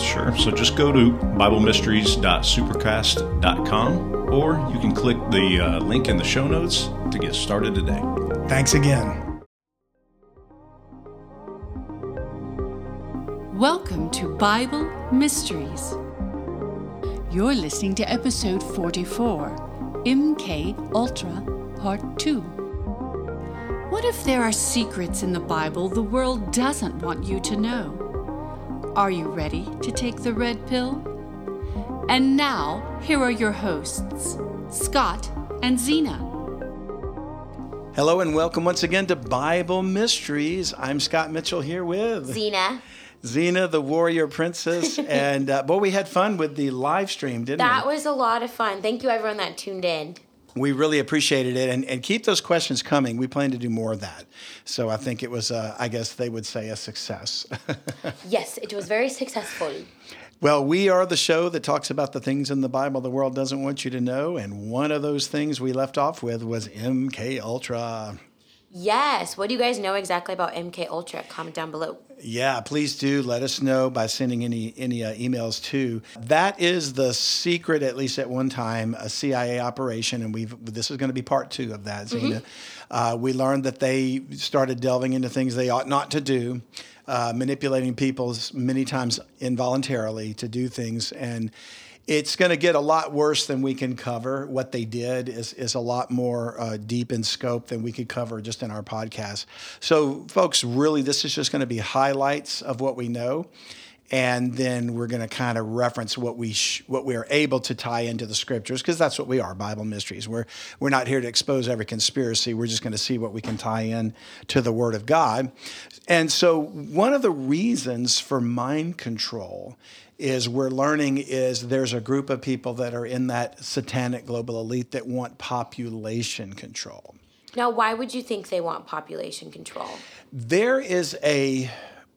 Sure. So just go to BibleMysteries.supercast.com or you can click the uh, link in the show notes to get started today. Thanks again. Welcome to Bible Mysteries. You're listening to episode 44, MK Ultra, Part 2. What if there are secrets in the Bible the world doesn't want you to know? Are you ready to take the red pill? And now, here are your hosts, Scott and Zena. Hello and welcome once again to Bible Mysteries. I'm Scott Mitchell here with Zena. Zena, the warrior princess. and uh, boy, we had fun with the live stream, didn't that we? That was a lot of fun. Thank you, everyone that tuned in we really appreciated it and, and keep those questions coming. We plan to do more of that. So I think it was, uh, I guess they would say, a success. yes, it was very successful. Well, we are the show that talks about the things in the Bible the world doesn't want you to know. And one of those things we left off with was MK Ultra. Yes. What do you guys know exactly about MK Ultra? Comment down below. Yeah, please do let us know by sending any any uh, emails too. That is the secret, at least at one time, a CIA operation, and we've this is going to be part two of that. Zena. Mm-hmm. Uh, we learned that they started delving into things they ought not to do, uh, manipulating people many times involuntarily to do things and it's going to get a lot worse than we can cover. What they did is, is a lot more uh, deep in scope than we could cover just in our podcast. So, folks, really, this is just going to be highlights of what we know. And then we're going to kind of reference what we sh- what we are able to tie into the scriptures because that's what we are Bible mysteries. We're we're not here to expose every conspiracy. We're just going to see what we can tie in to the Word of God. And so one of the reasons for mind control is we're learning is there's a group of people that are in that satanic global elite that want population control. Now, why would you think they want population control? There is a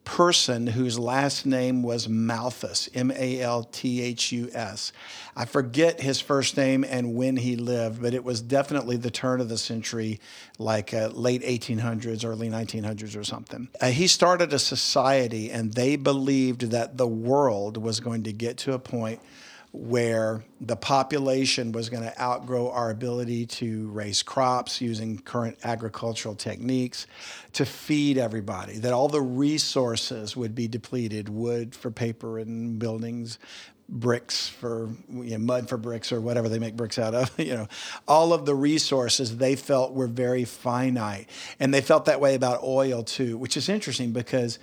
person whose last name was Malthus, M A L T H U S. I forget his first name and when he lived, but it was definitely the turn of the century, like uh, late 1800s, early 1900s or something. Uh, he started a society and they believed that the world was going to get to a point where the population was going to outgrow our ability to raise crops using current agricultural techniques to feed everybody, that all the resources would be depleted wood for paper and buildings, bricks for you know, mud for bricks or whatever they make bricks out of you know. All of the resources they felt were very finite and they felt that way about oil too which is interesting because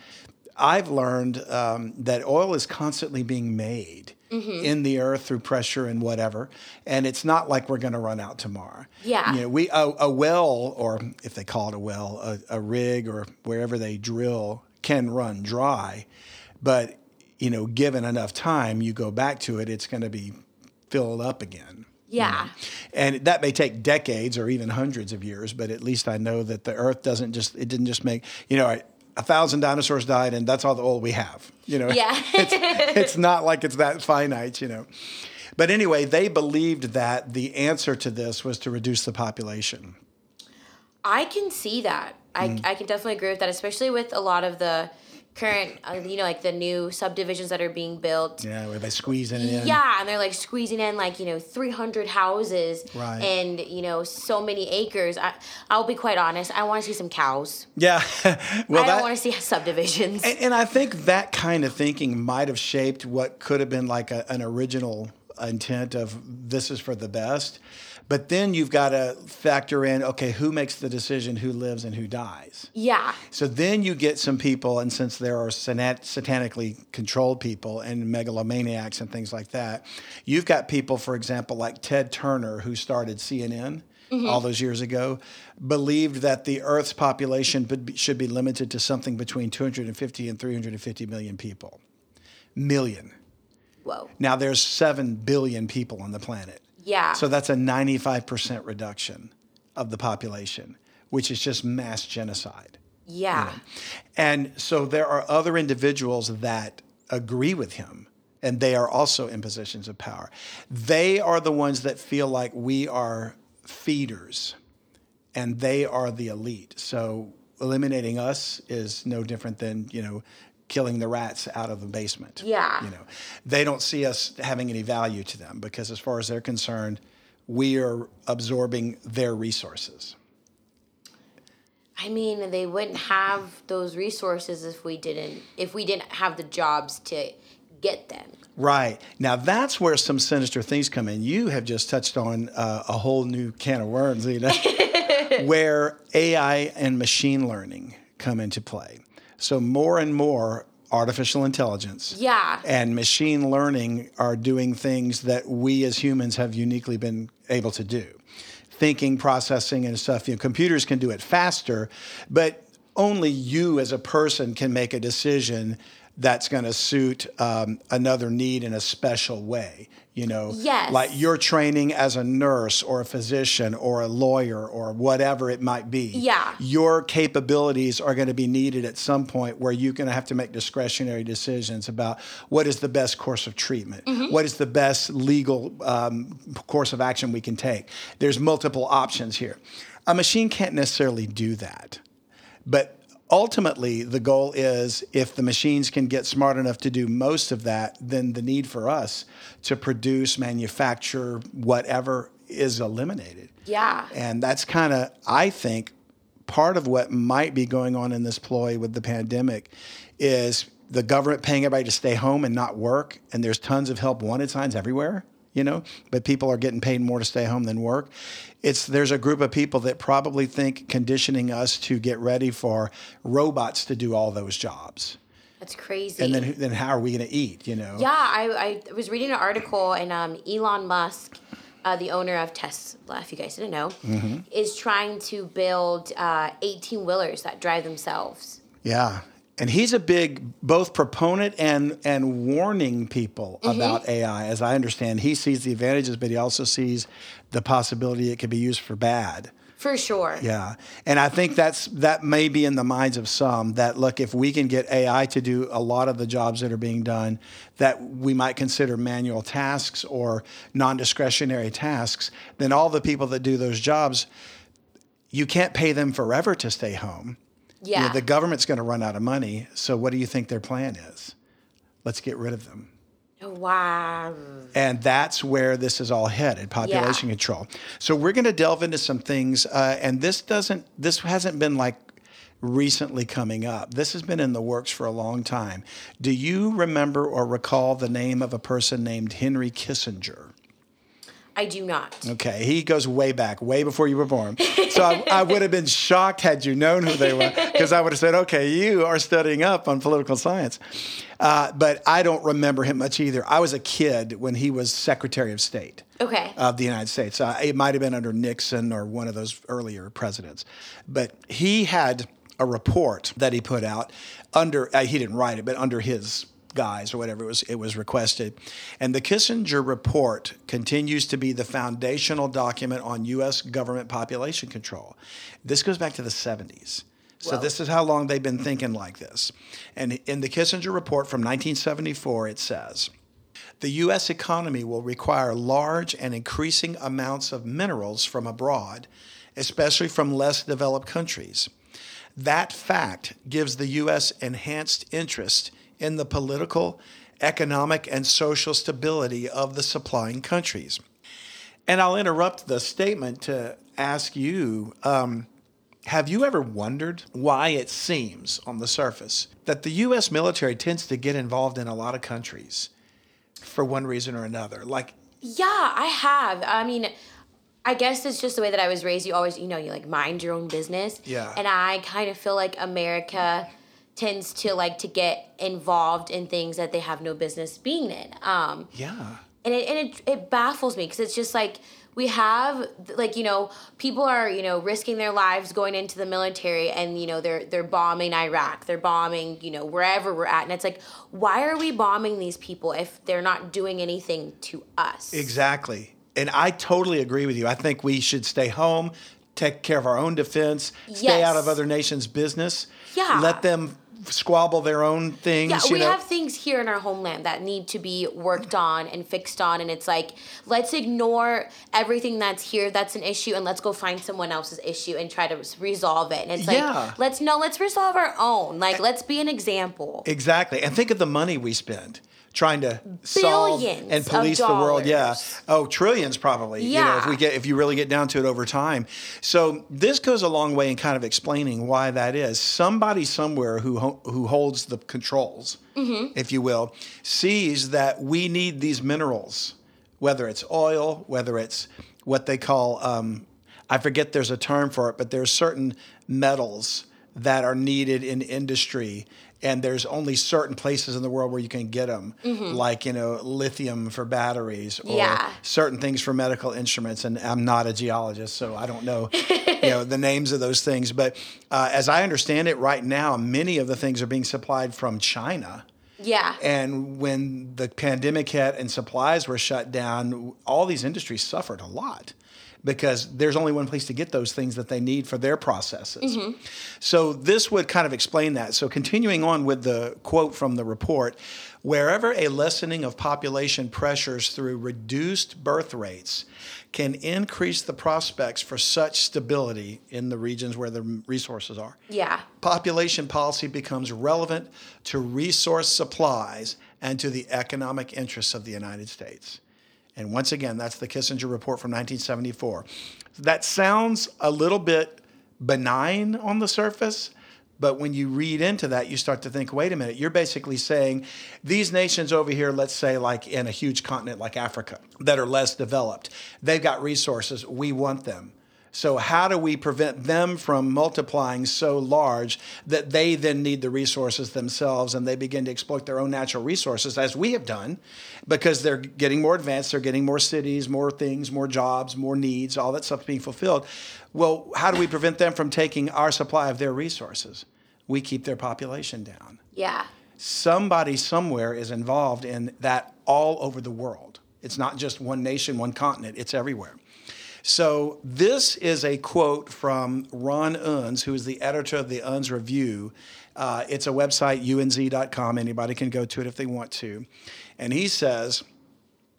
i've learned um, that oil is constantly being made mm-hmm. in the earth through pressure and whatever. And it's not like we're going to run out tomorrow. Yeah. You know, we a, a well, or if they call it a well, a, a rig or wherever they drill can run dry, but you know, given enough time, you go back to it, it's going to be filled up again. Yeah. You know? And that may take decades or even hundreds of years, but at least I know that the earth doesn't just, it didn't just make, you know, a thousand dinosaurs died and that's all the oil we have you know? Yeah. It's, it's not like it's that finite you know? But anyway they believed that the answer to this was to reduce the population. I can see that. I, mm. I can definitely agree with that especially with a lot of the current, uh, you know, like the new subdivisions that are being built. Yeah, where they squeezing in. Yeah, and they're like squeezing in like you know 300 houses right. and you know so many acres. I, I'll be quite honest. I want to see some cows. Yeah, well, I don't want to see subdivisions. And, and, I think that kind of thinking might have shaped what could have been like a, an original intent of this is for the best. But then you've got to factor in okay, who makes the decision who lives and who dies? Yeah. So then you get some people, and since there are satanically controlled people and megalomaniacs and things like that, you've got people, for example, like Ted Turner, who started CNN. Mm-hmm. all those years ago, believed that the Earth's population should be limited to something between 250 and 350 million people. Million. Whoa. Now there's 7 billion people on the planet. Yeah. So that's a 95% reduction of the population, which is just mass genocide. yeah. And so there are other individuals that agree with him, and they are also in positions of power. They are the ones that feel like we are feeders, and they are the elite. So eliminating us is no different than you know killing the rats out of the basement. Yeah. You know, they don't see us having any value to them because, as far as they're concerned, we are absorbing their resources. I mean, they wouldn't have those resources if we didn't if we didn't have the jobs to get them. Right. Now that's where some sinister things come in. You have just touched on uh, a whole new can of worms, you know, where AI and machine learning come into play. So more and more artificial intelligence Yeah. and machine learning are doing things that we as humans have uniquely been able to do. Thinking, processing, and stuff. You know, computers can do it faster, but only you as a person can make a decision that's going to suit um, another need in a special way. You know, Yes. like your training as a nurse or a physician or a lawyer or whatever it might be. Yeah. Your capabilities are going to be needed at some point where you're going to have to make discretionary decisions about what is the best course of treatment, what is the best legal um, course of action we can take. There's multiple options here. A machine can't necessarily do that. But ultimately, the goal is if the machines can get smart enough to do most of that, then the need for us to produce, manufacture, whatever is eliminated. Yeah. And that's kind of, I think, part of what might be going on in this ploy with the pandemic is the government paying everybody to stay home and not work. And there's tons of help wanted signs everywhere, you know, but people are getting paid more to stay home than work. It's there's a group of people that probably think conditioning us to get ready for robots to do all those jobs. That's crazy. And then then how are we going to eat, you know? Yeah, I, I was reading an article and um, Elon Musk, uh, the owner of Tesla, if you guys didn't know, Mm-hmm. is trying to build uh, 18 wheelers that drive themselves. Yeah. And he's a big both proponent and and warning people mm-hmm. about AI. As I understand, he sees the advantages, but he also sees the possibility it could be used for bad. For sure. Yeah. And I think that's that may be in the minds of some that look, if we can get AI to do a lot of the jobs that are being done that we might consider manual tasks or non-discretionary tasks, then all the people that do those jobs, you can't pay them forever to stay home. You know, Yeah. the government's going to run out of money. So what do you think their plan is? Let's get rid of them. wow. And that's where this is all headed population control. So we're going to delve into some things. Uh, and this doesn't, this hasn't been like recently coming up. This has been in the works for a long time. Do you remember or recall the name of a person named Henry Kissinger? I do not. Okay, he goes way back, way before you were born. So I, I would have been shocked had you known who they were, because I would have said, okay, you are studying up on political science. Uh, but I don't remember him much either. I was a kid when he was Secretary of State Okay. of the United States. Uh, it might have been under Nixon or one of those earlier presidents. But he had a report that he put out under, uh, he didn't write it, but under his guise or whatever it was, it was requested. And the Kissinger report continues to be the foundational document on U.S. government population control. This goes back to the 70s. So this is how long they've been thinking like this. And in the Kissinger report from 1974, it says, the U.S. economy will require large and increasing amounts of minerals from abroad, especially from less developed countries. That fact gives the U.S. enhanced interest in the political, economic, and social stability of the supplying countries. And I'll interrupt the statement to ask you um, have you ever wondered why it seems on the surface that the U.S. military tends to get involved in a lot of countries for one reason or another? Like, Yeah, I have. I mean, I guess it's just the way that I was raised. You always, you know, you like mind your own business. Yeah. And I kind of feel like America tends to like to get involved in things that they have no business being in. Um, yeah, and it, and it, it baffles me because it's just like we have like you know people are you know risking their lives going into the military and you know they're they're bombing Iraq they're bombing you know wherever we're at and it's like why are we bombing these people if they're not doing anything to us Exactly. And I totally agree with you. I think we should stay home, take care of our own defense, stay Yes. out of other nations' business. Yeah. Let them squabble their own things. yeah we know? have things here in our homeland that need to be worked on and fixed on and it's like let's ignore everything that's here that's an issue and let's go find someone else's issue and try to resolve it and it's like Yeah. let's no let's resolve our own like let's be an example Exactly. And think of the money we spend trying to solve and police the world. Yeah. Oh, trillions probably. You know, if we get if you really get down to it over time. So this goes a long way in kind of explaining why that is. Somebody somewhere who who holds the controls, Mm-hmm. if you will, sees that we need these minerals, whether it's oil, whether it's what they call um, I forget there's a term for it, but there's certain metals that are needed in industry and there's only certain places in the world where you can get them like you know lithium for batteries or Mm-hmm. Yeah. certain things for medical instruments. And i'm not a geologist so i don't know you know the names of those things. But uh, as i understand it right now many of the things are being supplied from china. Yeah. And when the pandemic hit and supplies were shut down, all these industries suffered a lot because there's only one place to get those things that they need for their processes. Mm-hmm. So this would kind of explain that. So continuing on with the quote from the report, wherever a lessening of population pressures through reduced birth rates can increase the prospects for such stability in the regions where the resources are yeah population policy becomes relevant to resource supplies and to the economic interests of the United States. And once again, that's the Kissinger report from 1974. That sounds a little bit benign on the surface, but when you read into that, you start to think, wait a minute, you're basically saying these nations over here, let's say like in a huge continent like Africa, that are less developed, they've got resources, we want them. So, how do we prevent them from multiplying so large that they then need the resources themselves and they begin to exploit their own natural resources, as we have done, because they're getting more advanced, they're getting more cities, more things, more jobs, more needs, all that stuff's being fulfilled. Well, how do we prevent them from taking our supply of their resources? We keep their population down. yeah Somebody somewhere is involved in that all over the world. It's not just one nation, one continent, it's everywhere. So this is a quote from Ron Unz, who is the editor of the Unz Review. Uh, it's a website, unz.com. Anybody can go to it if they want to. And he says,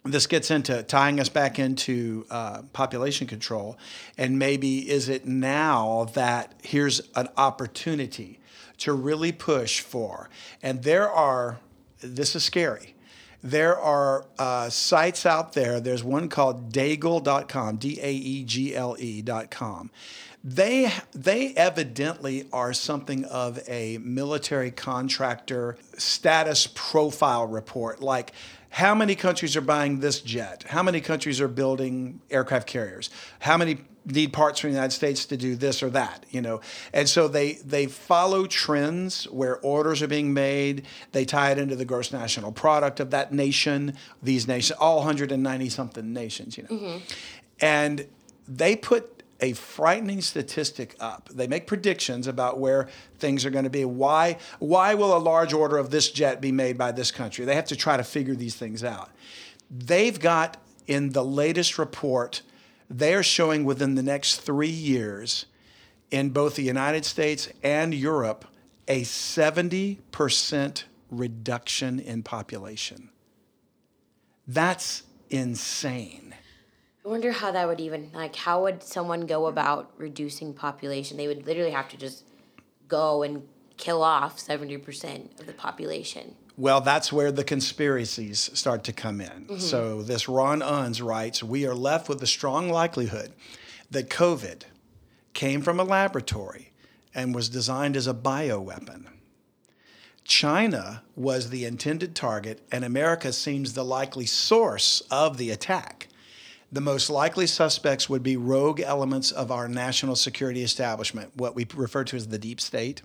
this gets into tying us back into uh, population control. And maybe is it now that here's an opportunity to really push for? And there are, this is scary. There are uh, sites out there. There's one called Daegle.com, D A E G L E.com. They, they evidently are something of a military contractor status profile report. Like, how many countries are buying this jet? How many countries are building aircraft carriers? How many need parts from the United States to do this or that? You know, and so they they follow trends where orders are being made. They tie it into the gross national product of that nation. These nations, all 190 something nations, you know, mm-hmm. and they put a frightening statistic up. They make predictions about where things are going to be. Why why will a large order of this jet be made by this country? They have to try to figure these things out. They've got in the latest report, they are showing within the next 3 years in both the United States and Europe a 70% reduction in population. That's insane. I wonder how that would even like how would someone go about reducing population? They would literally have to just go and kill off 70% of the population. Well, that's where the conspiracies start to come in. Mm-hmm. So, this Ron Unz writes We are left with a strong likelihood that COVID came from a laboratory and was designed as a bioweapon. China was the intended target, and America seems the likely source of the attack. The most likely suspects would be rogue elements of our national security establishment, what we refer to as the deep state.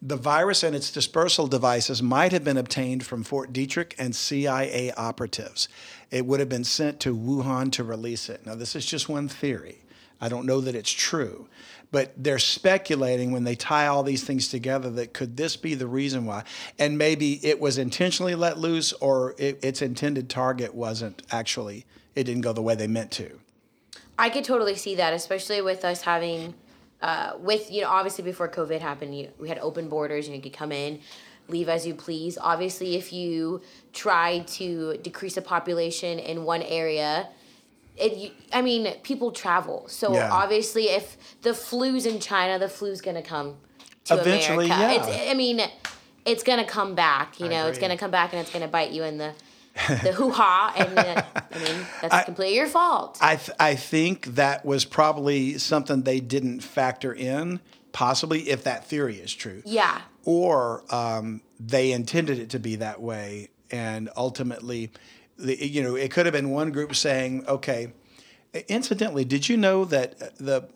The virus and its dispersal devices might have been obtained from Fort Detrick and CIA operatives. It would have been sent to Wuhan to release it. Now, this is just one theory. I don't know that it's true, but they're speculating when they tie all these things together that could this be the reason why? And maybe it was intentionally let loose or it, its intended target wasn't actually, it didn't go the way they meant to. I could totally see that, especially with us having, uh, with you know, obviously before COVID happened, you, we had open borders and you could come in, leave as you please. Obviously, if you try to decrease the population in one area, it, you, I mean, people travel. So Yeah. obviously, if the flu's in China, the flu's gonna come to Eventually, America. yeah. It's, I mean, it's gonna come back. You know, it's gonna come back and it's gonna bite you in the the hoo ha. And uh, I mean, that's completely your fault. I, th- I think that was probably something they didn't factor in, possibly if that theory is true. yeah. Or um, they intended it to be that way, and ultimately, the, you know, it could have been one group saying, "Okay." Incidentally, did you know that the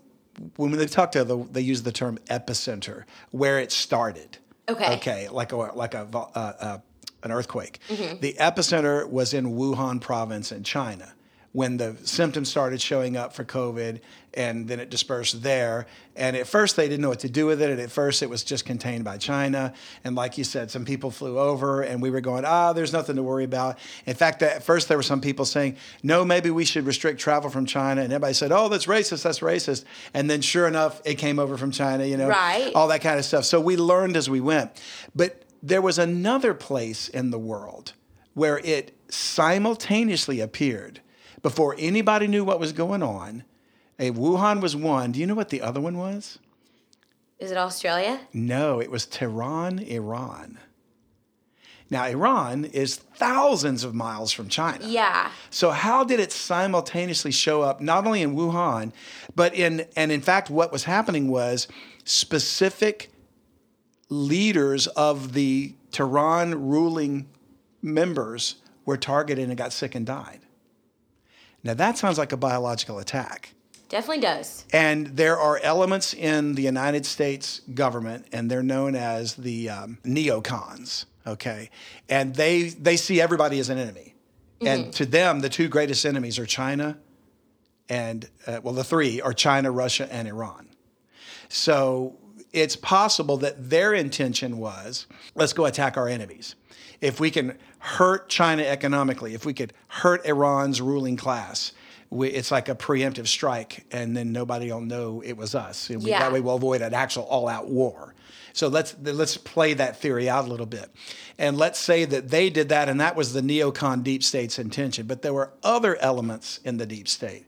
when they talk to the, they use the term epicenter where it started. Okay. Okay, like a like a vol- uh, uh, an earthquake. The epicenter was in Wuhan province in China when the symptoms started showing up for COVID, and then it dispersed there. And at first, they didn't know what to do with it. And at first, it was just contained by China. And like you said, some people flew over, and we were going, ah, there's nothing to worry about. In fact, at first, there were some people saying, no, maybe we should restrict travel from China. And everybody said, oh, that's racist, that's racist. And then sure enough, it came over from China, you know, Right. all that kind of stuff. So we learned as we went. But there was another place in the world where it simultaneously appeared before anybody knew what was going on. A Wuhan was one. Do you know what the other one was? Is it Australia? No, it was Tehran, Iran. Now, Iran is thousands of miles from China. Yeah. So how did it simultaneously show up not only in Wuhan, but in and in fact what was happening was specific leaders of the Tehran ruling members were targeted and got sick and died. Now that sounds like a biological attack. Definitely does. And there are elements in the United States government, and they're known as the um, neocons. Okay, and they they see everybody as an enemy, and to them, the two greatest enemies are China, and uh, well, the three are China, Russia, and Iran. So it's possible that their intention was let's go attack our enemies. If we can hurt China economically, if we could hurt Iran's ruling class, we, it's like a preemptive strike, and then nobody will know it was us. And we, Yeah. That way, we'll avoid an actual all-out war. So let's let's play that theory out a little bit, and let's say that they did that, and that was the neocon deep state's intention. But there were other elements in the deep state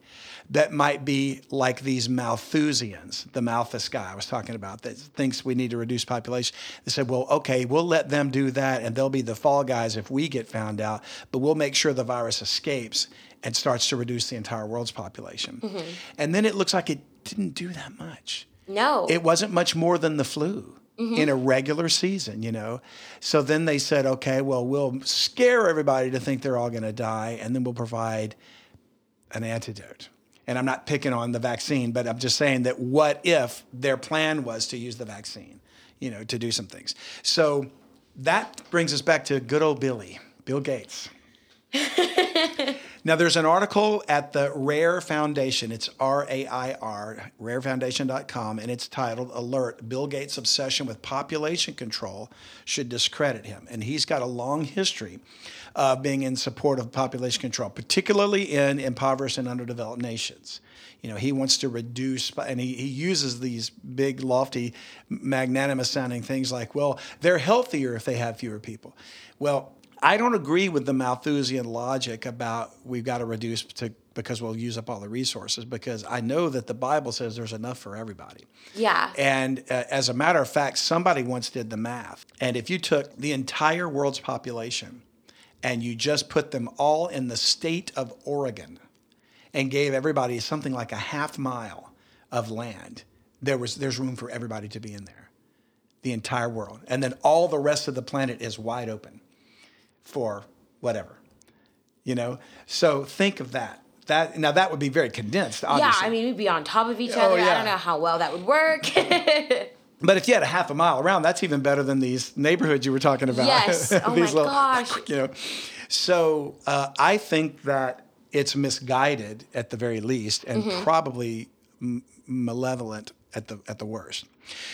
that might be like these Malthusians, the Malthus guy I was talking about, that thinks we need to reduce population. They said, well, okay, we'll let them do that, and they'll be the fall guys if we get found out, but we'll make sure the virus escapes and starts to reduce the entire world's population. Mm-hmm. And then it looks like it didn't do that much No. it wasn't much more than the flu mm-hmm. in a regular season, you know. So then they said, okay, well, we'll scare everybody to think they're all going to die, and then we'll provide an antidote. And I'm not picking on the vaccine, but I'm just saying that what if their plan was to use the vaccine, you know, to do some things. So that brings us back to good old Billy, Bill Gates. Now, there's an article at the RAIR Foundation. It's R A I R, rairfoundation.com, and it's titled Alert Bill Gates' Obsession with Population Control Should Discredit Him. And he's got a long history of being in support of population control, particularly in impoverished and underdeveloped nations. You know, he wants to reduce, and he, he uses these big, lofty, magnanimous sounding things like, well, they're healthier if they have fewer people. Well, I don't agree with the Malthusian logic about we've got to reduce to because we'll use up all the resources because I know that the Bible says there's enough for everybody. yeah. And uh, as a matter of fact, somebody once did the math. And if you took the entire world's population and you just put them all in the state of Oregon and gave everybody something like a half mile of land, there was there's room for everybody to be in there. The entire world. And then all the rest of the planet is wide open for whatever. You know? So think of that. That now that would be very condensed, yeah. I mean, we'd be on top of each Oh, other. I don't know how well that would work. But if you had a half a mile around, that's even better than these neighborhoods you were talking about. Yes. Oh these my gosh. You know, so uh, I think that it's misguided at the very least, and Mm-hmm. probably m- malevolent at the at the worst.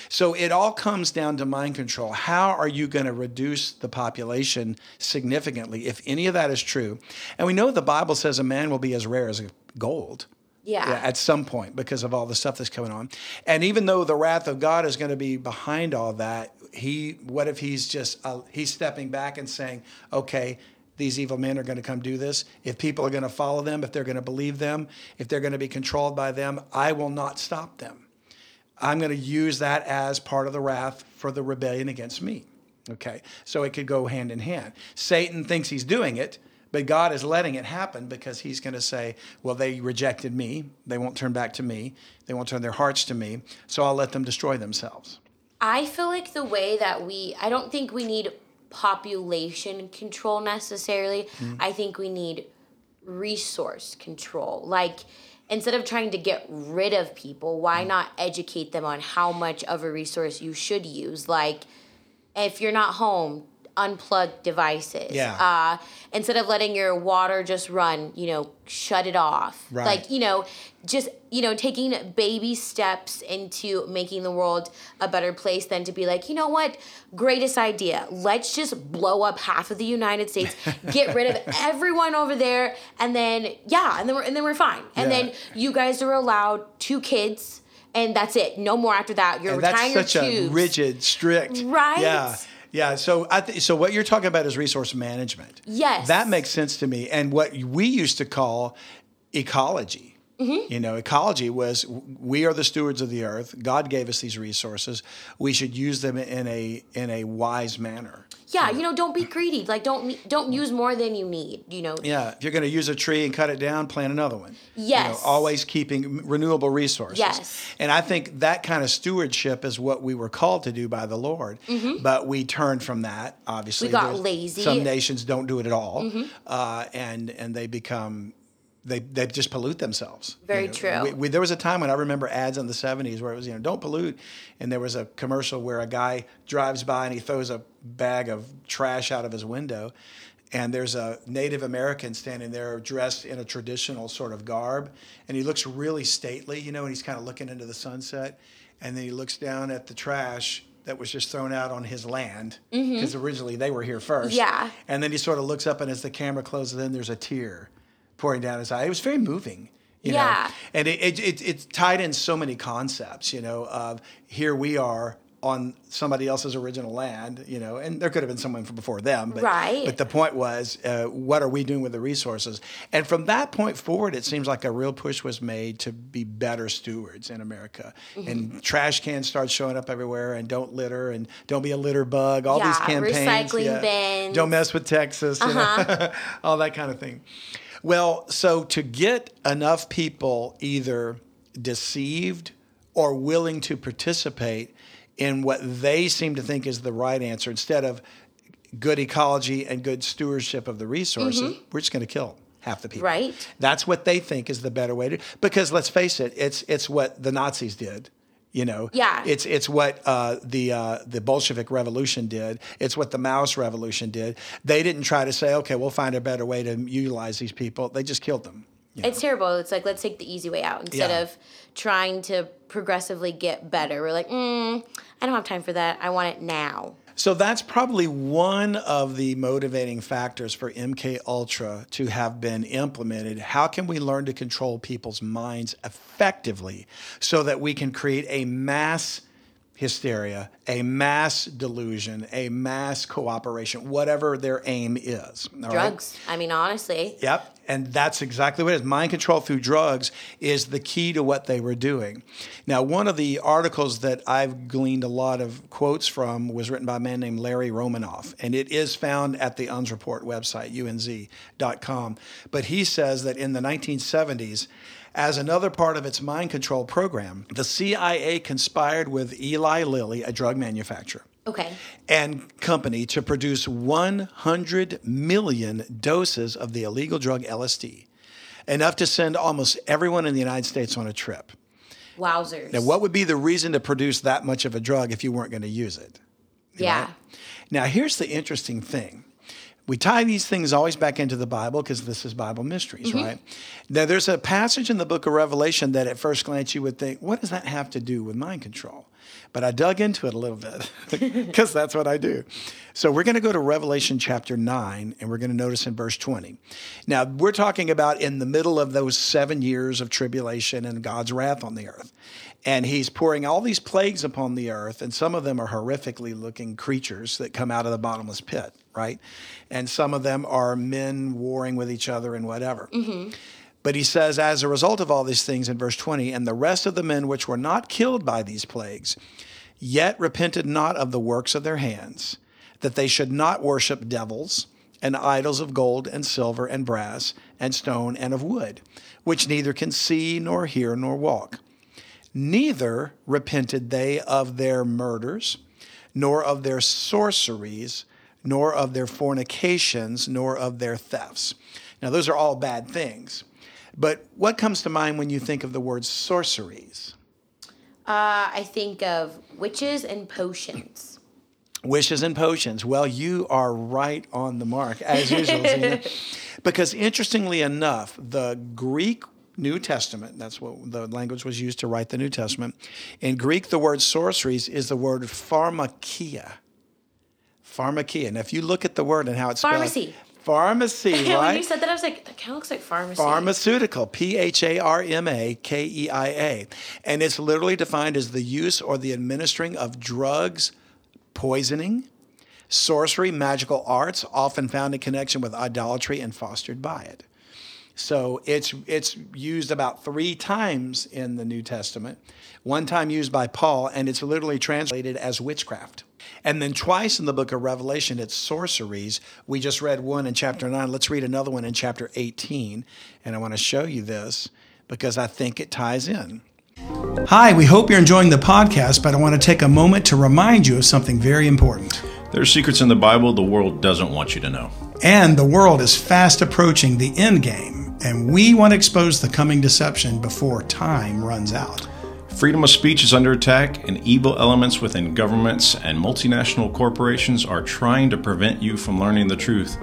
So it all comes down to mind control. How are you going to reduce the population significantly if any of that is true? And we know the Bible says a man will be as rare as gold. Yeah. at some point because of all the stuff that's coming on. And even though the wrath of God is going to be behind all that, he what if he's just uh, he's stepping back and saying, "Okay, these evil men are going to come do this. If people are going to follow them, if they're going to believe them, if they're going to be controlled by them, I will not stop them. I'm going to use that as part of the wrath for the rebellion against me." Okay? So it could go hand in hand. Satan thinks he's doing it, but God is letting it happen because He's going to say, Well, they rejected me. They won't turn back to me. They won't turn their hearts to me. So I'll let them destroy themselves. I feel like the way that we, I don't think we need population control necessarily. Mm-hmm. I think we need resource control. Like, instead of trying to get rid of people, why mm-hmm. not educate them on how much of a resource you should use? Like, if you're not home, unplug devices. Yeah. Uh, instead of letting your water just run, you know, shut it off. Right. Like, you know, just, you know, taking baby steps into making the world a better place than to be like, you know what, greatest idea. Let's just blow up half of the United States, get rid of everyone over there, and then yeah, and then we're and then we're fine. And Yeah. then you guys are allowed two kids. And that's it. No more after that. You're And retiring that's such your a rigid, strict. Right? Yeah. Yeah. So I th- so what you're talking about is resource management. Yes. That makes sense to me. And what we used to call ecology. Mm-hmm. You know, ecology was we are the stewards of the earth. God gave us these resources. We should use them in a in a wise manner. Yeah, you know, don't be greedy. Like, don't don't use more than you need. You know. Yeah, if you're going to use a tree and cut it down, plant another one. You know, Yes. always keeping renewable resources. Yes. And I think that kind of stewardship is what we were called to do by the Lord. But we turned from that, obviously. Mm-hmm. We got There's- lazy. Some nations don't do it at all. Mm-hmm. Uh, and, and they become. They, they just pollute themselves. Very You know, true. we- we- there was a time when I remember ads in the 70s where it was, you know, don't pollute. And there was a commercial where a guy drives by and he throws a bag of trash out of his window. And there's a Native American standing there dressed in a traditional sort of garb. And he looks really stately, you know, and he's kind of looking into the sunset. And then he looks down at the trash that was just thrown out on his land because originally they were here first. Mm-hmm. Yeah. And then he sort of looks up, and as the camera closes in, there's a tear pouring down his eye. It was very moving. You Yeah. Know? And it, it, it, it tied in so many concepts, you know, of here we are on somebody else's original land, you know, and there could have been someone from before them. But, Right. But the point was, uh, what are we doing with the resources? And from that point forward, it seems like a real push was made to be better stewards in America. Mm-hmm. And trash cans start showing up everywhere, and don't litter, and don't be a litter bug. All these campaigns. recycling bins. Don't mess with Texas. You know? all that kind of thing. Well, so to get enough people either deceived or willing to participate in what they seem to think is the right answer instead of good ecology and good stewardship of the resources, mm-hmm. we're just going to kill half the people. Right. That's what they think is the better way to because let's face it, it's it's what the Nazis did. You know, Yeah. it's it's what uh, the uh, the Bolshevik Revolution did. It's what the Maoist Revolution did. They didn't try to say, okay, we'll find a better way to utilize these people. They just killed them. you know. It's terrible. It's like let's take the easy way out instead Yeah. of trying to progressively get better. We're like, mm, I don't have time for that. I want it now. So that's probably one of the motivating factors for MK Ultra to have been implemented. How can we learn to control people's minds effectively so that we can create a mass hysteria, a mass delusion, a mass cooperation, whatever their aim is. all right? Drugs. I mean, honestly. Yep. And that's exactly what it is. Mind control through drugs is the key to what they were doing. Now, one of the articles that I've gleaned a lot of quotes from was written by a man named Larry Romanoff, and it is found at the Unz Report website, unz.com. But he says that in the 1970s, as another part of its mind control program, the CIA conspired with Eli Lilly, a drug manufacturer Okay. and company to produce 100 million doses of the illegal drug LSD, enough to send almost everyone in the United States on a trip. Wowzers. Now, what would be the reason to produce that much of a drug if you weren't going to use it? Yeah. right? Now, here's the interesting thing. We tie these things always back into the Bible because this is Bible mysteries, mm-hmm. right? Now, there's a passage in the book of Revelation that at first glance you would think, what does that have to do with mind control? But I dug into it a little bit because that's what I do. So we're going to go to Revelation chapter 9, and we're going to notice in verse 20. Now, we're talking about in the middle of those seven years of tribulation and God's wrath on the earth. And he's pouring all these plagues upon the earth, and some of them are horrifically looking creatures that come out of the bottomless pit, right? And some of them are men warring with each other and whatever. Mm-hmm. But he says, as a result of all these things in verse 20, and the rest of the men which were not killed by these plagues, yet repented not of the works of their hands, that they should not worship devils and idols of gold and silver and brass and stone and of wood, which neither can see nor hear nor walk. Neither repented they of their murders, nor of their sorceries, nor of their fornications, nor of their thefts. Now, those are all bad things. But what comes to mind when you think of the word sorceries? Uh, I think of witches and potions. Wishes and potions. Well, you are right on the mark, as usual, Zena. Because interestingly enough, the Greek New Testament, that's what the language was used to write the New Testament. In Greek, the word sorceries is the word pharmakeia. Pharmakeia. And if you look at the word and how it's spelled, Pharmacy. Pharmacy, when you said that, I was like, that kind of looks like pharmacy. Pharmaceutical, P H A R M A K E I A. And it's literally defined as the use or the administering of drugs, poisoning, sorcery, magical arts, often found in connection with idolatry and fostered by it. So it's it's used about three times in the New Testament. One time used by Paul, and it's literally translated as witchcraft. And then twice in the book of Revelation, it's sorceries. We just read one in chapter 9. Let's read another one in chapter 18. And I want to show you this because I think it ties in. Hi, we hope you're enjoying the podcast, but I want to take a moment to remind you of something very important. There are secrets in the Bible the world doesn't want you to know. And the world is fast approaching the end game, and we want to expose the coming deception before time runs out. Freedom of speech is under attack, and evil elements within governments and multinational corporations are trying to prevent you from learning the truth.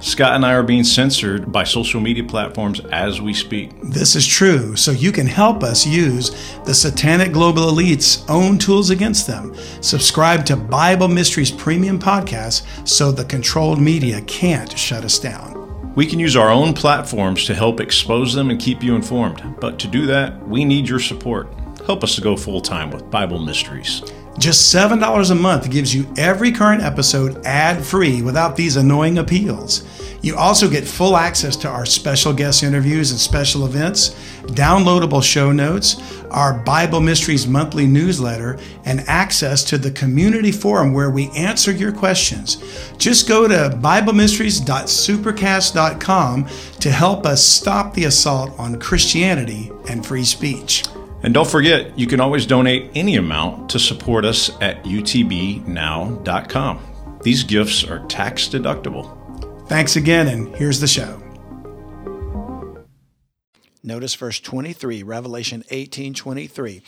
Scott and I are being censored by social media platforms as we speak. This is true, so you can help us use the satanic global elite's own tools against them. Subscribe to Bible Mysteries Premium Podcast so the controlled media can't shut us down. We can use our own platforms to help expose them and keep you informed, but to do that, we need your support. Help us to go full time with Bible Mysteries. Just $7 a month gives you every current episode ad free without these annoying appeals. You also get full access to our special guest interviews and special events, downloadable show notes, our Bible Mysteries monthly newsletter, and access to the community forum where we answer your questions. Just go to BibleMysteries.supercast.com to help us stop the assault on Christianity and free speech. And don't forget, you can always donate any amount to support us at utbnow.com. These gifts are tax deductible. Thanks again, and here's the show. Notice verse 23, Revelation 18 23.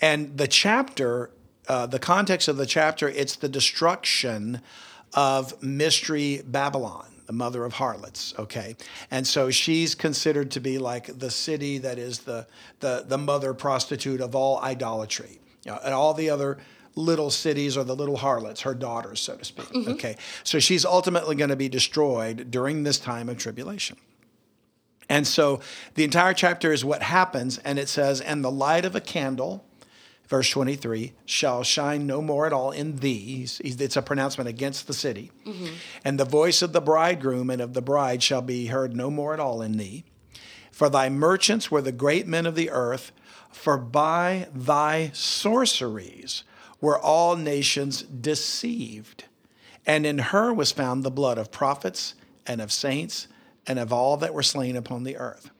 And the chapter, uh, the context of the chapter, it's the destruction of Mystery Babylon, the mother of harlots, okay? And so she's considered to be like the city that is the, the, the mother prostitute of all idolatry. You know, and all the other little cities are the little harlots, her daughters, so to speak. Mm-hmm. Okay. So she's ultimately going to be destroyed during this time of tribulation. And so the entire chapter is what happens, and it says, And the light of a candle, verse 23, shall shine no more at all in thee. It's a pronouncement against the city. Mm-hmm. And the voice of the bridegroom and of the bride shall be heard no more at all in thee. For thy merchants were the great men of the earth, for by thy sorceries were all nations deceived. And in her was found the blood of prophets and of saints and of all that were slain upon the earth.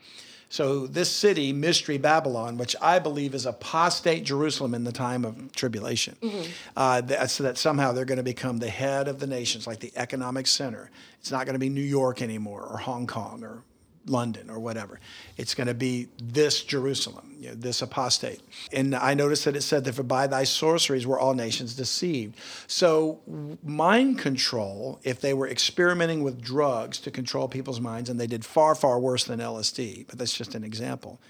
So, this city, Mystery Babylon, which I believe is apostate Jerusalem in the time of tribulation, uh, that, so that somehow they're going to become the head of the nations, like the economic center. It's not going to be New York anymore, or Hong Kong, or London or whatever. It's going to be this Jerusalem, you know, this apostate. And I noticed that it said that for by thy sorceries were all nations deceived. So mind control, if they were experimenting with drugs to control people's minds, and they did far, far worse than LSD, but that's just an example.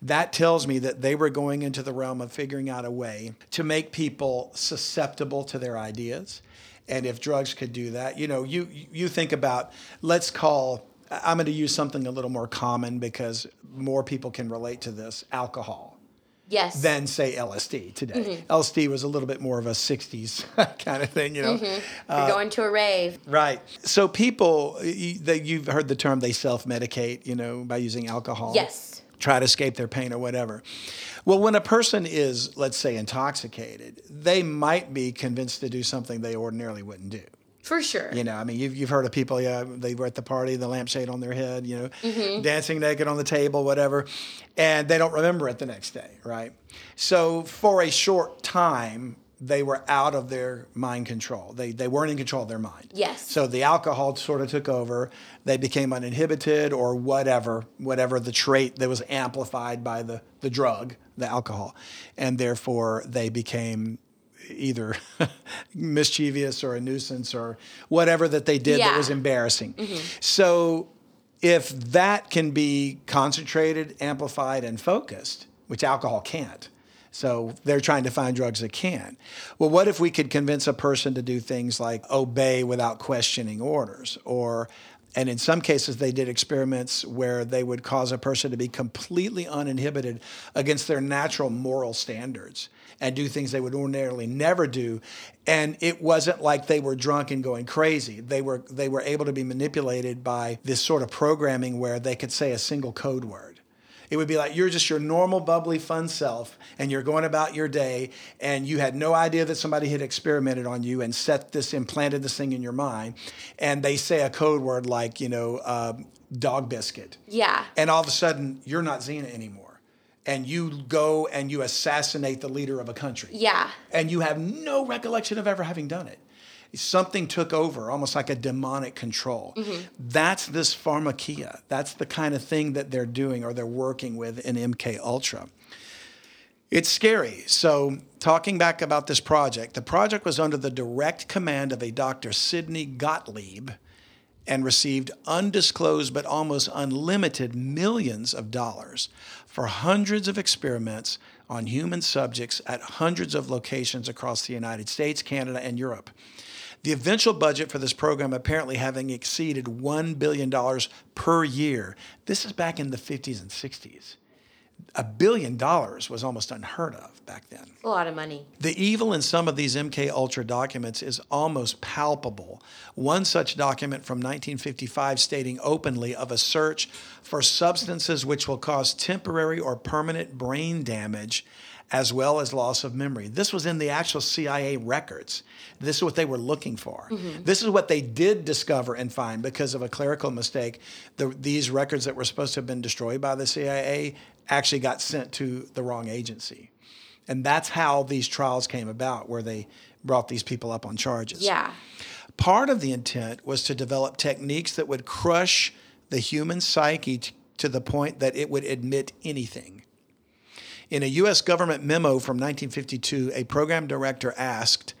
That tells me that they were going into the realm of figuring out a way to make people susceptible to their ideas. And if drugs could do that, you know, you you think about let's call I'm going to use something a little more common because more people can relate to this alcohol Yes. than say LSD today. Mm-hmm. LSD was a little bit more of a 60s kind of thing, you know. Mm-hmm. Uh, You're going to a rave. Right. So people, you, they, you've heard the term they self-medicate, you know, by using alcohol. Yes. Try to escape their pain or whatever. Well, when a person is, let's say, intoxicated, they might be convinced to do something they ordinarily wouldn't do. For sure. You know, I mean, you've, you've heard of people, yeah, they were at the party, the lampshade on their head, you know, Mm-hmm. dancing naked on the table, whatever, and they don't remember it the next day, right? So for a short time, they were out of their mind control. They, they weren't in control of their mind. Yes. So the alcohol sort of took over. They became uninhibited or whatever, whatever the trait that was amplified by the, the drug, the alcohol. And therefore they became either mischievous or a nuisance or whatever that they did that was embarrassing. Mm-hmm. So if that can be concentrated, amplified, and focused, which alcohol can't. So they're trying to find drugs that can. Well, what if we could convince a person to do things like obey without questioning orders or and in some cases they did experiments where they would cause a person to be completely uninhibited against their natural moral standards and do things they would ordinarily never do and it wasn't like they were drunk and going crazy they were they were able to be manipulated by this sort of programming where they could say a single code word it would be like you're just your normal, bubbly, fun self, and you're going about your day, and you had no idea that somebody had experimented on you and set this, implanted this thing in your mind. And they say a code word like, you know, um, dog biscuit. Yeah. And all of a sudden, you're not Zena anymore. And you go and you assassinate the leader of a country. Yeah. And you have no recollection of ever having done it. Something took over, almost like a demonic control. Mm-hmm. That's this pharmakeia. That's the kind of thing that they're doing or they're working with in MK Ultra. It's scary. So, talking back about this project, the project was under the direct command of a Dr. Sidney Gottlieb and received undisclosed but almost unlimited millions of dollars for hundreds of experiments on human subjects at hundreds of locations across the United States, Canada, and Europe. The eventual budget for this program apparently having exceeded $1 billion per year. This is back in the 50s and 60s. A billion dollars was almost unheard of back then. A lot of money. The evil in some of these MK Ultra documents is almost palpable. One such document from 1955 stating openly of a search for substances which will cause temporary or permanent brain damage as well as loss of memory. This was in the actual CIA records. This is what they were looking for. Mm-hmm. This is what they did discover and find because of a clerical mistake. The, these records that were supposed to have been destroyed by the CIA actually got sent to the wrong agency. And that's how these trials came about, where they brought these people up on charges. Yeah. Part of the intent was to develop techniques that would crush the human psyche t- to the point that it would admit anything. In a U.S. government memo from 1952, a program director asked,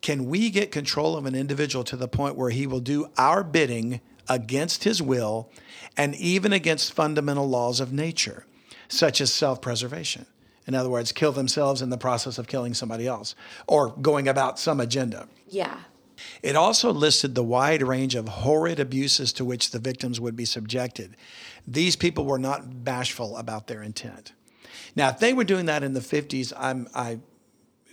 Can we get control of an individual to the point where he will do our bidding against his will and even against fundamental laws of nature, such as self preservation? In other words, kill themselves in the process of killing somebody else or going about some agenda. Yeah. It also listed the wide range of horrid abuses to which the victims would be subjected. These people were not bashful about their intent. Now, if they were doing that in the 50s, I'm, I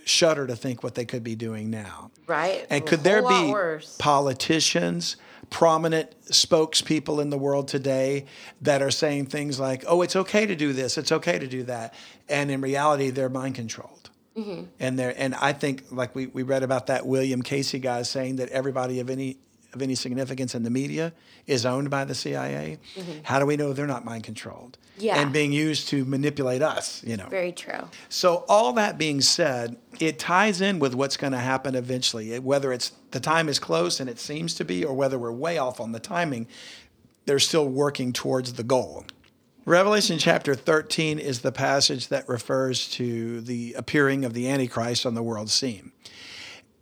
shudder to think what they could be doing now. Right. And could there be politicians, prominent spokespeople in the world today that are saying things like, oh, it's okay to do this, it's okay to do that. And in reality, they're mind controlled. Mm-hmm. And they're, and I think, like we, we read about that William Casey guy saying that everybody of any of any significance in the media is owned by the CIA. How do we know they're not mind controlled? Mm-hmm. Yeah. And being used to manipulate us, you know. Very true. So all that being said, it ties in with what's going to happen eventually. It- Whether it's the time is close and it seems to be, or whether we're way off on the timing, they're still working towards the goal. Revelation chapter 13 is the passage that refers to the appearing of the Antichrist on the world scene.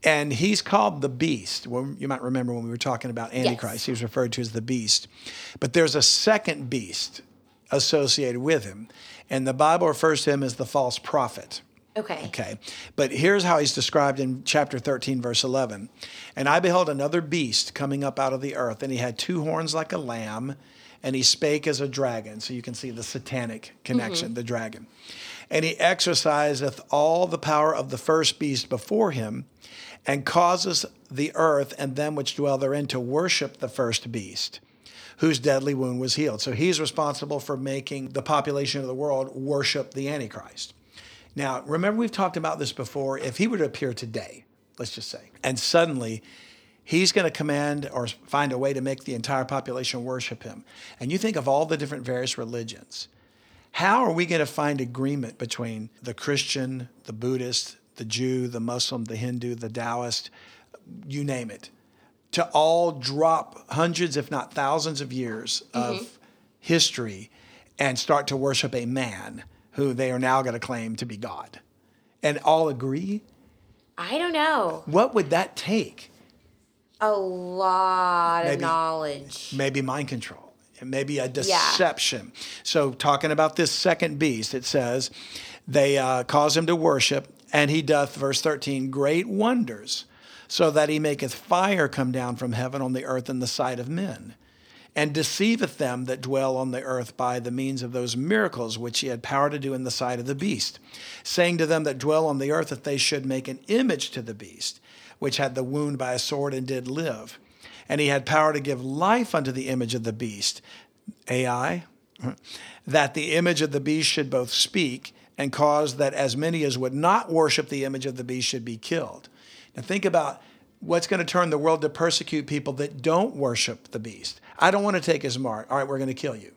And he's called the beast. Well, you might remember when we were talking about Antichrist, yes. he was referred to as the beast. But there's a second beast associated with him. And the Bible refers to him as the false prophet. Okay. Okay. But here's how he's described in chapter 13, verse 11. And I beheld another beast coming up out of the earth, and he had two horns like a lamb, and he spake as a dragon. So you can see the satanic connection, mm-hmm. the dragon. And he exerciseth all the power of the first beast before him, and causes the earth and them which dwell therein to worship the first beast whose deadly wound was healed. So he's responsible for making the population of the world worship the Antichrist. Now, remember, we've talked about this before. If he were to appear today, let's just say, and suddenly he's going to command or find a way to make the entire population worship him. And you think of all the different various religions. How are we going to find agreement between the Christian, the Buddhist, the Jew, the Muslim, the Hindu, the Taoist, you name it, to all drop hundreds, if not thousands, of years mm-hmm. of history and start to worship a man who they are now going to claim to be God? And all agree? I don't know. What would that take? A lot maybe, of knowledge. Maybe mind control. Maybe a deception. Yeah. So, talking about this second beast, it says, they uh, cause him to worship, and he doth, verse 13, great wonders, so that he maketh fire come down from heaven on the earth in the sight of men and deceiveth them that dwell on the earth by the means of those miracles which he had power to do in the sight of the beast, saying to them that dwell on the earth that they should make an image to the beast, which had the wound by a sword and did live. And he had power to give life unto the image of the beast, AI, that the image of the beast should both speak and cause that as many as would not worship the image of the beast should be killed. Now think about what's going to turn the world to persecute people that don't worship the beast. I don't want to take his mark. All right, we're going to kill you.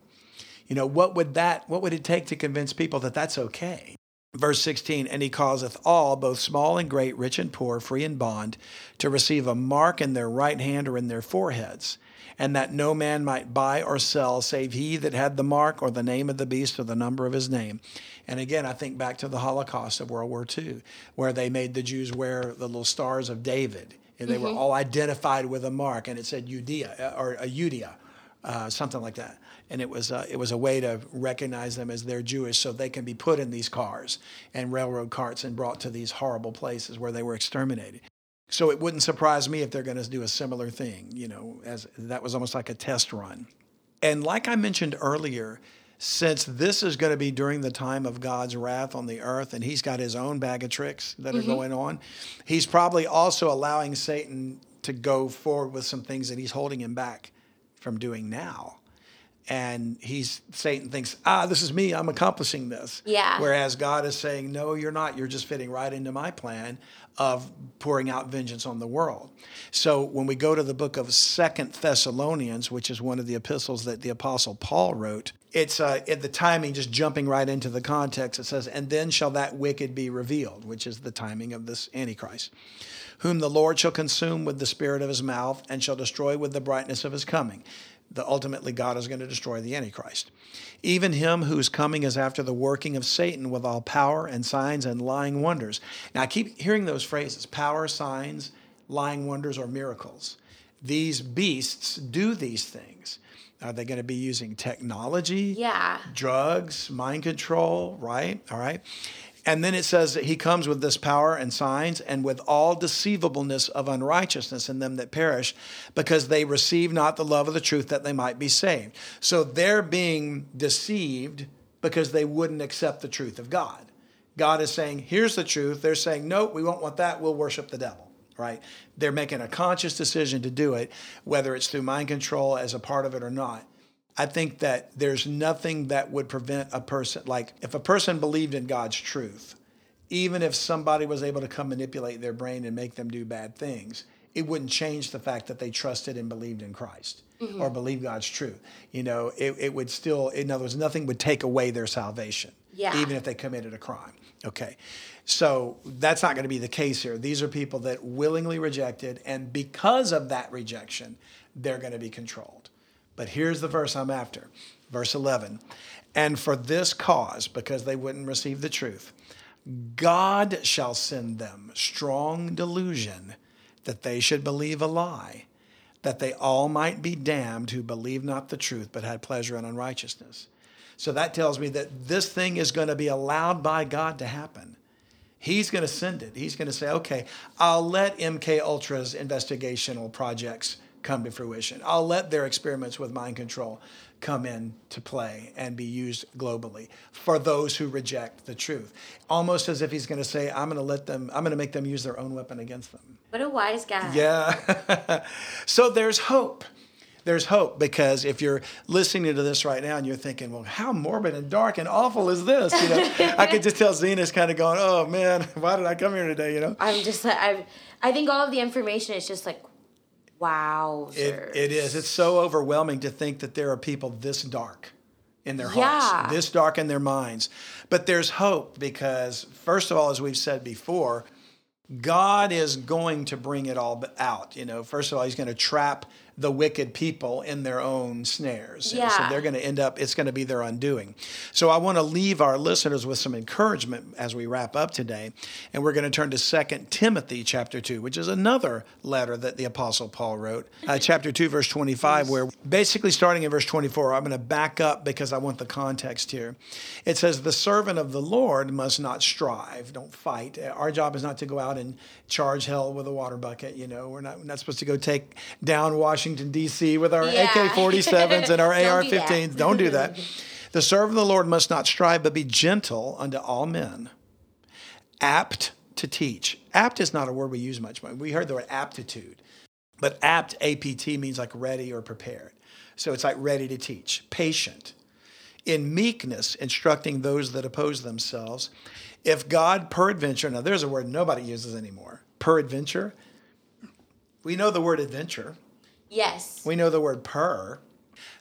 You know, what would that what would it take to convince people that that's okay? Verse 16, and he causeth all, both small and great, rich and poor, free and bond, to receive a mark in their right hand or in their foreheads, and that no man might buy or sell save he that had the mark or the name of the beast or the number of his name. And again, I think back to the Holocaust of World War II, where they made the Jews wear the little stars of David and they mm-hmm. were all identified with a mark, and it said Judea uh, or a Judea, uh, something like that. And it was uh, it was a way to recognize them as they're Jewish, so they can be put in these cars and railroad carts and brought to these horrible places where they were exterminated. So it wouldn't surprise me if they're going to do a similar thing. You know, as that was almost like a test run. And like I mentioned earlier, since this is going to be during the time of God's wrath on the earth and he's got his own bag of tricks that mm-hmm. are going on, he's probably also allowing Satan to go forward with some things that he's holding him back from doing now. And he's Satan thinks, ah, this is me, I'm accomplishing this. Yeah. Whereas God is saying, no, you're not. You're just fitting right into my plan of pouring out vengeance on the world. So when we go to the book of Second Thessalonians, which is one of the epistles that the Apostle Paul wrote, it's uh, at the timing, just jumping right into the context. It says, "And then shall that wicked be revealed," which is the timing of this Antichrist, whom the Lord shall consume with the spirit of his mouth, and shall destroy with the brightness of his coming. The ultimately God is going to destroy the Antichrist, even him whose coming is after the working of Satan with all power and signs and lying wonders. Now I keep hearing those phrases: power, signs, lying wonders, or miracles. These beasts do these things. Are they going to be using technology? Yeah. Drugs, mind control, right? All right. And then it says that he comes with this power and signs and with all deceivableness of unrighteousness in them that perish, because they receive not the love of the truth that they might be saved. So they're being deceived because they wouldn't accept the truth of God. God is saying, here's the truth. They're saying, no, we won't want that. We'll worship the devil right? They're making a conscious decision to do it, whether it's through mind control as a part of it or not. I think that there's nothing that would prevent a person, like if a person believed in God's truth, even if somebody was able to come manipulate their brain and make them do bad things, it wouldn't change the fact that they trusted and believed in Christ mm-hmm. or believed God's truth. You know, it, it would still, in other words, nothing would take away their salvation, yeah. even if they committed a crime. Okay. So that's not going to be the case here. These are people that willingly rejected, and because of that rejection, they're going to be controlled. But here's the verse I'm after. Verse 11. And for this cause, because they wouldn't receive the truth, God shall send them strong delusion that they should believe a lie, that they all might be damned who believe not the truth, but had pleasure in unrighteousness. So that tells me that this thing is going to be allowed by God to happen. He's going to send it. He's going to say, okay, I'll let MK Ultra's investigational projects come to fruition. I'll let their experiments with mind control come in to play and be used globally for those who reject the truth. Almost as if he's going to say, I'm going to let them, I'm going to make them use their own weapon against them. What a wise guy. Yeah. so there's hope. There's hope because if you're listening to this right now and you're thinking, well, how morbid and dark and awful is this? You know, I could just tell Zena's kind of going, oh man, why did I come here today? You know, I'm just like, I, I think all of the information is just like, wow. it, it is. It's so overwhelming to think that there are people this dark in their Yeah. hearts, this dark in their minds. But there's hope because, first of all, as we've said before, God is going to bring it all out. You know, first of all, He's going to trap the wicked people in their own snares. So they're going to end up, it's going to be their undoing. So I want to leave our listeners with some encouragement as we wrap up today. And we're going to turn to 2 Timothy chapter 2, which is another letter that the Apostle Paul wrote. Uh, chapter 2, verse 25, where basically starting in verse 24, I'm going to back up because I want the context here. It says, The servant of the Lord must not strive, don't fight. Our job is not to go out and charge hell with a water bucket. You know, we're not, we're not supposed to go take down Washington, D.C. with our Yeah. AK 47s and our AR do that. 15s. Don't do that. The servant of the Lord must not strive, but be gentle unto all men, apt to teach. Apt is not a word we use much. We heard the word aptitude, but apt, APT, means like ready or prepared. So it's like ready to teach, patient, in meekness, instructing those that oppose themselves. If God peradventure, now there's a word nobody uses anymore, peradventure. We know the word adventure. Yes. We know the word per.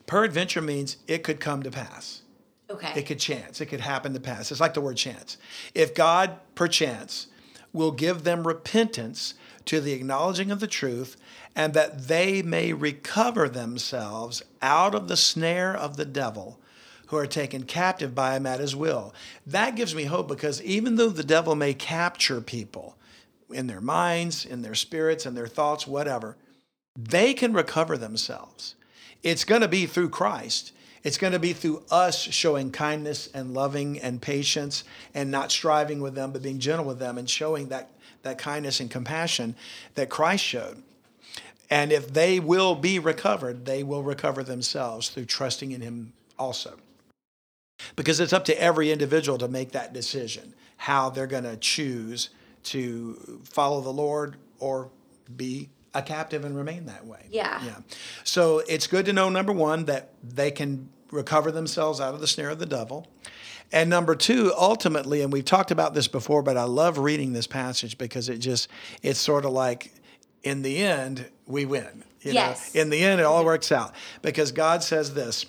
Peradventure means it could come to pass. Okay. It could chance. It could happen to pass. It's like the word chance. If God, perchance, will give them repentance to the acknowledging of the truth, and that they may recover themselves out of the snare of the devil, who are taken captive by him at his will. That gives me hope because even though the devil may capture people in their minds, in their spirits, in their thoughts, whatever, they can recover themselves. It's going to be through Christ. It's going to be through us showing kindness and loving and patience and not striving with them, but being gentle with them and showing that, that kindness and compassion that Christ showed. And if they will be recovered, they will recover themselves through trusting in Him also. Because it's up to every individual to make that decision how they're going to choose to follow the Lord or be a captive and remain that way. Yeah. Yeah. So it's good to know number one that they can recover themselves out of the snare of the devil. And number two, ultimately, and we've talked about this before, but I love reading this passage because it just it's sort of like in the end, we win. You Yes. know? In the end, it all works out. Because God says this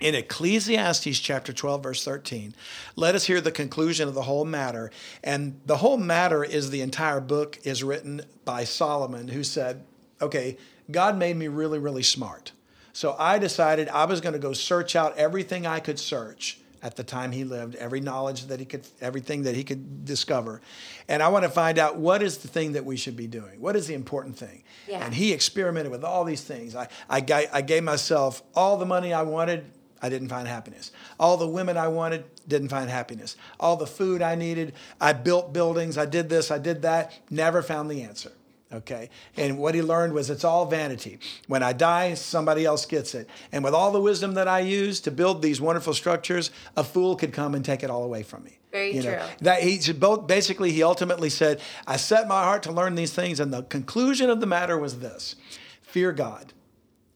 in Ecclesiastes chapter 12, verse 13, let us hear the conclusion of the whole matter. And the whole matter is the entire book is written by Solomon, who said, Okay, God made me really, really smart. So I decided I was going to go search out everything I could search at the time he lived, every knowledge that he could, everything that he could discover. And I want to find out what is the thing that we should be doing? What is the important thing? Yeah. And he experimented with all these things. I, I, I gave myself all the money I wanted. I didn't find happiness. All the women I wanted, didn't find happiness. All the food I needed, I built buildings, I did this, I did that, never found the answer. Okay. And what he learned was it's all vanity. When I die, somebody else gets it. And with all the wisdom that I used to build these wonderful structures, a fool could come and take it all away from me. Very You know, true. that he both basically he ultimately said, I set my heart to learn these things, and the conclusion of the matter was this fear God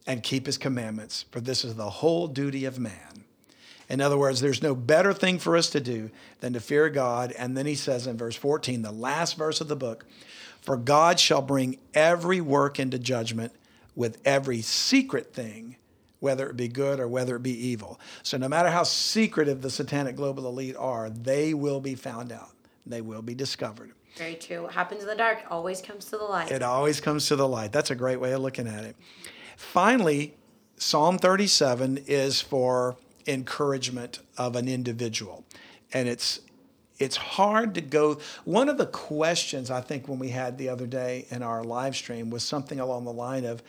and keep his commandments, for this is the whole duty of man. In other words, there's no better thing for us to do than to fear God. And then he says in verse 14, the last verse of the book, for God shall bring every work into judgment with every secret thing, whether it be good or whether it be evil. So no matter how secretive the satanic global elite are, they will be found out. They will be discovered. Very true. What happens in the dark always comes to the light. It always comes to the light. That's a great way of looking at it. Finally, Psalm 37 is for encouragement of an individual. And it's it's hard to go one of the questions I think when we had the other day in our live stream was something along the line of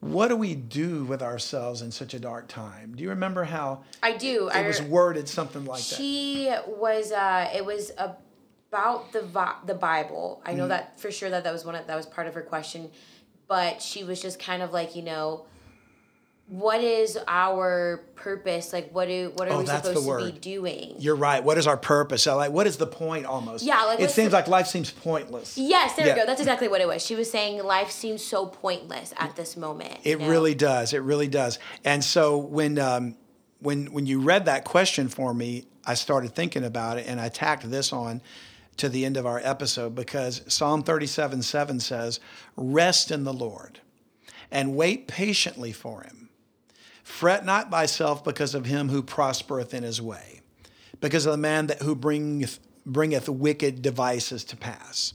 what do we do with ourselves in such a dark time? Do you remember how I do. it I was worded something like that? She was. Uh, it was about the vi- the Bible. I know Mm-hmm. that for sure. That that was one. Of, that was part of her question, but she was just kind of like you know, what is our purpose? Like, what do what are Oh, we supposed to be doing? You're right. What is our purpose? So like, what is the point almost? Yeah, like, it seems the- like life seems pointless. Yes, there Yeah. we go. That's exactly what it was. She was saying life seems so pointless at this moment. you It know? really does. It really does. And so when um, when when you read that question for me, I started thinking about it, and I tacked this on to the end of our episode because Psalm 37 7 says, Rest in the Lord and wait patiently for him. Fret not thyself because of him who prospereth in his way, because of the man that who bringeth bringeth wicked devices to pass.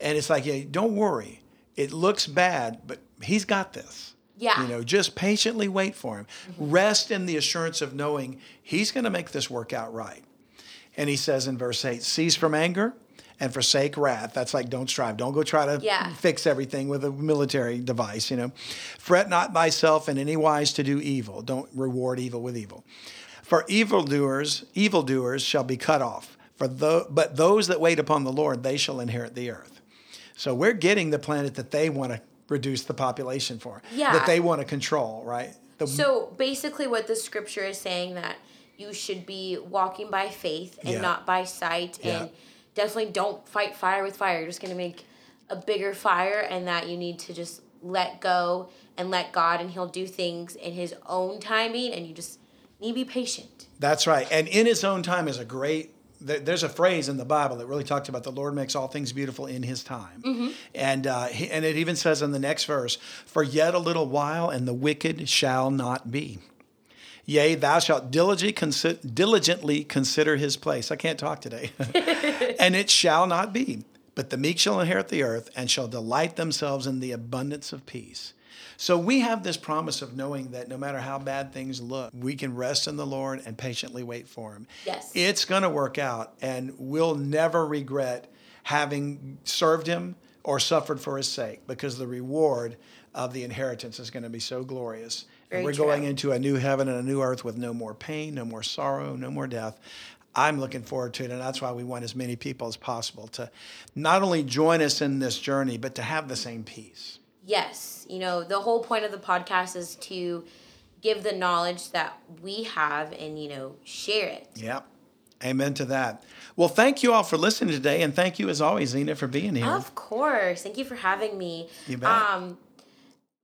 And it's like, yeah, don't worry. It looks bad, but he's got this. Yeah. You know, just patiently wait for him. Mm-hmm. Rest in the assurance of knowing he's going to make this work out right. And he says in verse 8, cease from anger and forsake wrath. That's like don't strive. Don't go try to Yeah. fix everything with a military device, you know. Fret not thyself in any wise to do evil. Don't reward evil with evil. For evildoers, evildoers shall be cut off. For tho- but those that wait upon the Lord, they shall inherit the earth. So we're getting the planet that they want to reduce the population for. Yeah. That they want to control, right? The, So basically, what the scripture is saying that you should be walking by faith and Yeah. not by sight, Yeah. and definitely don't fight fire with fire. You're just gonna make a bigger fire, and that you need to just let go and let God, and He'll do things in His own timing, and you just need to be patient. That's right. And in his own time is a great there's a phrase in the Bible that really talks about the Lord makes all things beautiful in His time, and uh, and it even says in the next verse, "For yet a little while, and the wicked shall not be. Yea, thou shalt diligently consider, His place." I can't talk today, and it shall not be. But the meek shall inherit the earth, and shall delight themselves in the abundance of peace. So we have this promise of knowing that no matter how bad things look, we can rest in the Lord and patiently wait for Him. Yes. It's going to work out, and we'll never regret having served Him or suffered for His sake because the reward of the inheritance is going to be so glorious. Very we're true. going into a new heaven and a new earth with no more pain, no more sorrow, no more death. I'm looking forward to it, and that's why we want as many people as possible to not only join us in this journey, but to have the same peace. Yes, you know, the whole point of the podcast is to give the knowledge that we have and, you know, share it. Yep. Amen to that. Well, thank you all for listening today, and thank you as always, Zena, for being here. Of course. Thank you for having me. You bet. Um,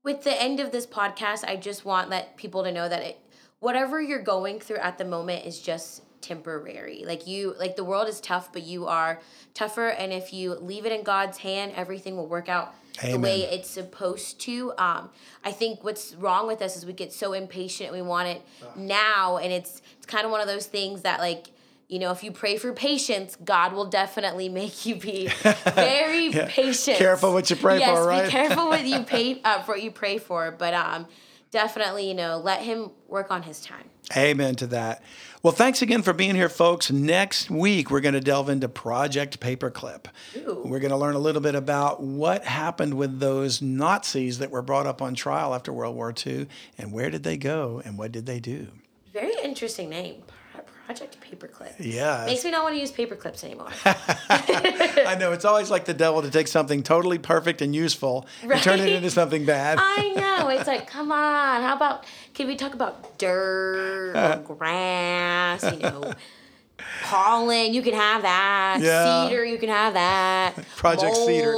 with the end of this podcast, I just want let people to know that it, whatever you're going through at the moment is just temporary. Like you, like the world is tough, but you are tougher. And if you leave it in God's hand, everything will work out the way it's supposed to. Um, I think what's wrong with us is we get so impatient. We want it now, and it's it's kind of one of those things that like. You know, if you pray for patience, God will definitely make you be very patient. Careful what you pray yes, for, right? Be careful what you pay uh, for what you pray for, but um, definitely, you know, let Him work on His time. Amen to that. Well, thanks again for being here, folks. Next week, we're going to delve into Project Paperclip. Ooh. We're going to learn a little bit about what happened with those Nazis that were brought up on trial after World War II and where did they go and what did they do? Very interesting name, Project Paperclip. Yeah. Makes me not want to use paper clips anymore. I know it's always like the devil to take something totally perfect and useful and turn it into something bad. I know. It's like, come on. How about can we talk about dirt or grass? You know, pollen. You can have that. Yeah. Cedar. You can have that. Project Cedar.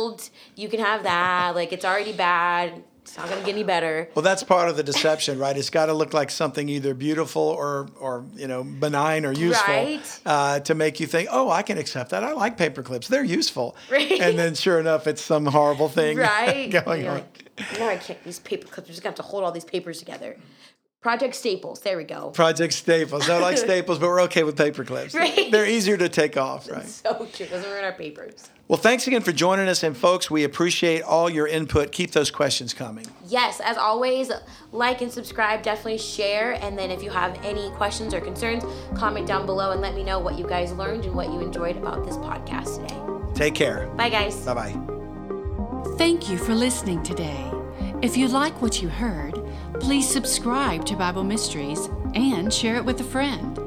You can have that. Like it's already bad. It's not gonna get any better. Well, that's part of the deception, right? It's got to look like something either beautiful or, or you know, benign or useful Right. uh, to make you think, oh, I can accept that. I like paper clips; they're useful. Right. And then, sure enough, it's some horrible thing Right? going You're on. like, no, I can't use paper clips. I'm just gonna have to hold all these papers together. Project Staples. There we go. Project Staples. I like Staples, but we're okay with paper clips. Right. They're easier to take off, right? So true. Doesn't ruin our papers. Well, thanks again for joining us. And folks, we appreciate all your input. Keep those questions coming. Yes, as always, like and subscribe. Definitely share. And then if you have any questions or concerns, comment down below and let me know what you guys learned and what you enjoyed about this podcast today. Take care. Bye, guys. Bye bye. Thank you for listening today. If you like what you heard, please subscribe to Bible Mysteries and share it with a friend.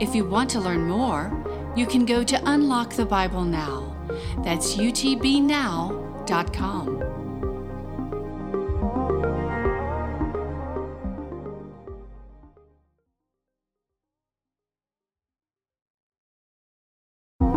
If you want to learn more, you can go to Unlock the Bible Now. That's utbnow.com.